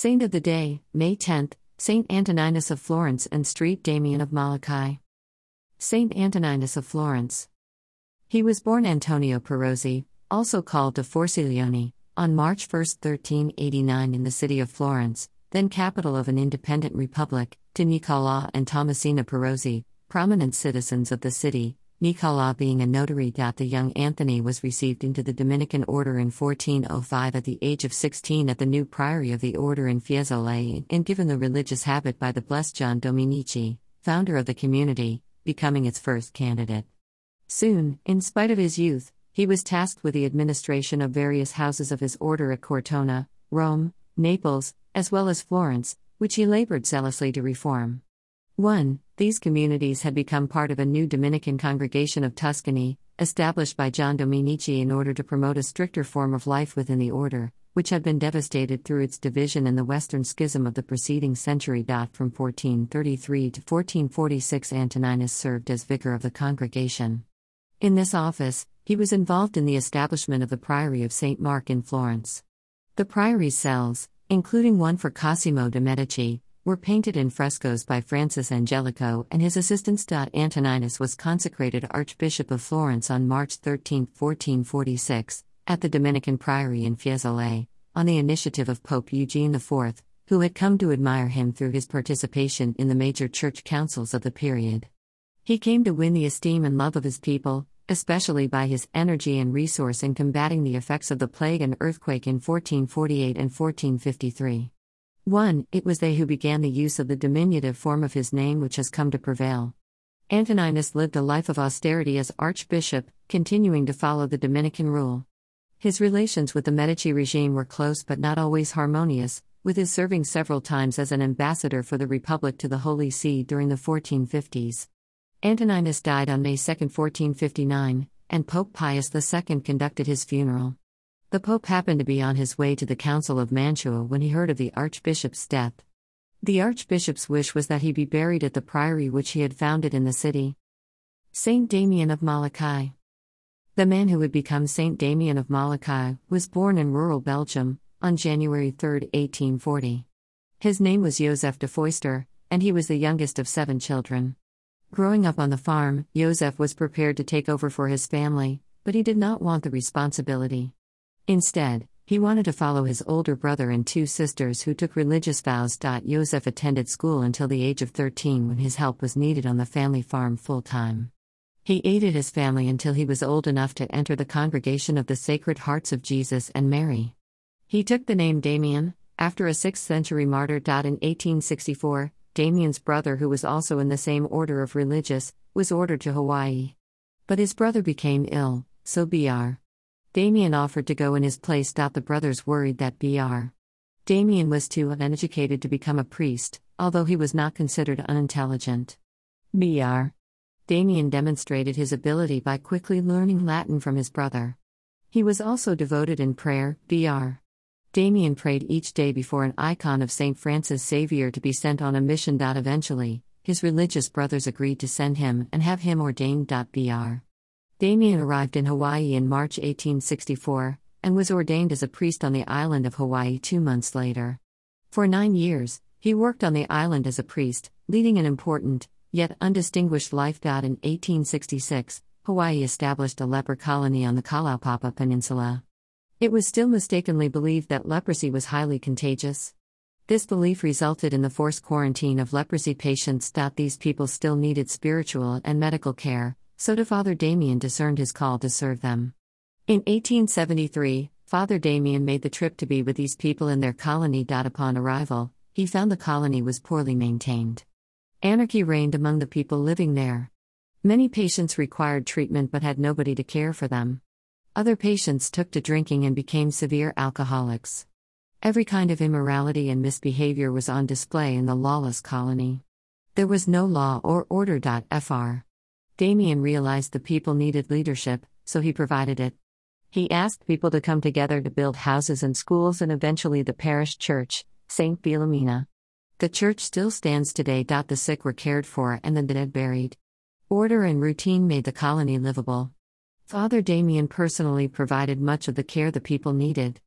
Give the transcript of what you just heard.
Saint of the Day, May 10th, Saint Antoninus of Florence and Street Damien of Molokai. Saint Antoninus of Florence. He was born Antonio Perozzi, also called de Forcilione, on March 1, 1389, in the city of Florence, then capital of an independent republic, to Nicola and Thomasina Perozzi, prominent citizens of the city, Nicola being a notary. The young Anthony was received into the Dominican order in 1405 at the age of 16 at the new priory of the order in Fiesole and given the religious habit by the blessed John Dominici, founder of the community, becoming its first candidate. Soon, in spite of his youth, he was tasked with the administration of various houses of his order at Cortona, Rome, Naples, as well as Florence, which he labored zealously to reform. 1. These communities had become part of a new Dominican congregation of Tuscany, established by John Dominici in order to promote a stricter form of life within the order, which had been devastated through its division in the Western Schism of the preceding century. From 1433 to 1446, Antoninus served as vicar of the congregation. In this office, he was involved in the establishment of the Priory of St. Mark in Florence. The priory's cells, including one for Cosimo de' Medici, were painted in frescoes by Francis Angelico and his assistant. Antoninus was consecrated Archbishop of Florence on March 13, 1446, at the Dominican Priory in Fiesole, on the initiative of Pope Eugene IV, who had come to admire him through his participation in the major church councils of the period. He came to win the esteem and love of his people, especially by his energy and resource in combating the effects of the plague and earthquake in 1448 and 1453. 1. It was they who began the use of the diminutive form of his name which has come to prevail. Antoninus lived a life of austerity as archbishop, continuing to follow the Dominican rule. His relations with the Medici regime were close but not always harmonious, with his serving several times as an ambassador for the Republic to the Holy See during the 1450s. Antoninus died on May 2, 1459, and Pope Pius II conducted his funeral. The Pope happened to be on his way to the Council of Mantua when he heard of the Archbishop's death. The Archbishop's wish was that he be buried at the priory which he had founded in the city. Saint Damien of Molokai. The man who would become Saint Damien of Molokai was born in rural Belgium on January 3, 1840. His name was Joseph de Veuster, and he was the youngest of seven children. Growing up on the farm, Joseph was prepared to take over for his family, but he did not want the responsibility. Instead, he wanted to follow his older brother and two sisters who took religious vows. Joseph attended school until the age of 13 when his help was needed on the family farm full time. He aided his family until he was old enough to enter the congregation of the Sacred Hearts of Jesus and Mary. He took the name Damien, after a 6th century martyr. In 1864, Damien's brother, who was also in the same order of religious, was ordered to Hawaii. But his brother became ill, so Br. Damien offered to go in his place. The brothers worried that Br. Damien was too uneducated to become a priest, although he was not considered unintelligent. Br. Damien demonstrated his ability by quickly learning Latin from his brother. He was also devoted in prayer. Br. Damien prayed each day before an icon of St. Francis Xavier to be sent on a mission. Eventually, his religious brothers agreed to send him and have him ordained. Br. Damien arrived in Hawaii in March 1864 and was ordained as a priest on the island of Hawaii two months later. For nine years, he worked on the island as a priest, leading an important, yet undistinguished life. In 1866, Hawaii established a leper colony on the Kalaupapa Peninsula. It was still mistakenly believed that leprosy was highly contagious. This belief resulted in the forced quarantine of leprosy patients. These people still needed spiritual and medical care, so to Father Damien discerned his call to serve them. In 1873, Father Damien made the trip to be with these people in their colony. Upon arrival, he found the colony was poorly maintained. Anarchy reigned among the people living there. Many patients required treatment but had nobody to care for them. Other patients took to drinking and became severe alcoholics. Every kind of immorality and misbehavior was on display in the lawless colony. There was no law or order. Fr. Damien realized the people needed leadership, so he provided it. He asked people to come together to build houses and schools and eventually the parish church, St. Philomena. The church still stands today. The sick were cared for and the dead buried. Order and routine made the colony livable. Father Damien personally provided much of the care the people needed.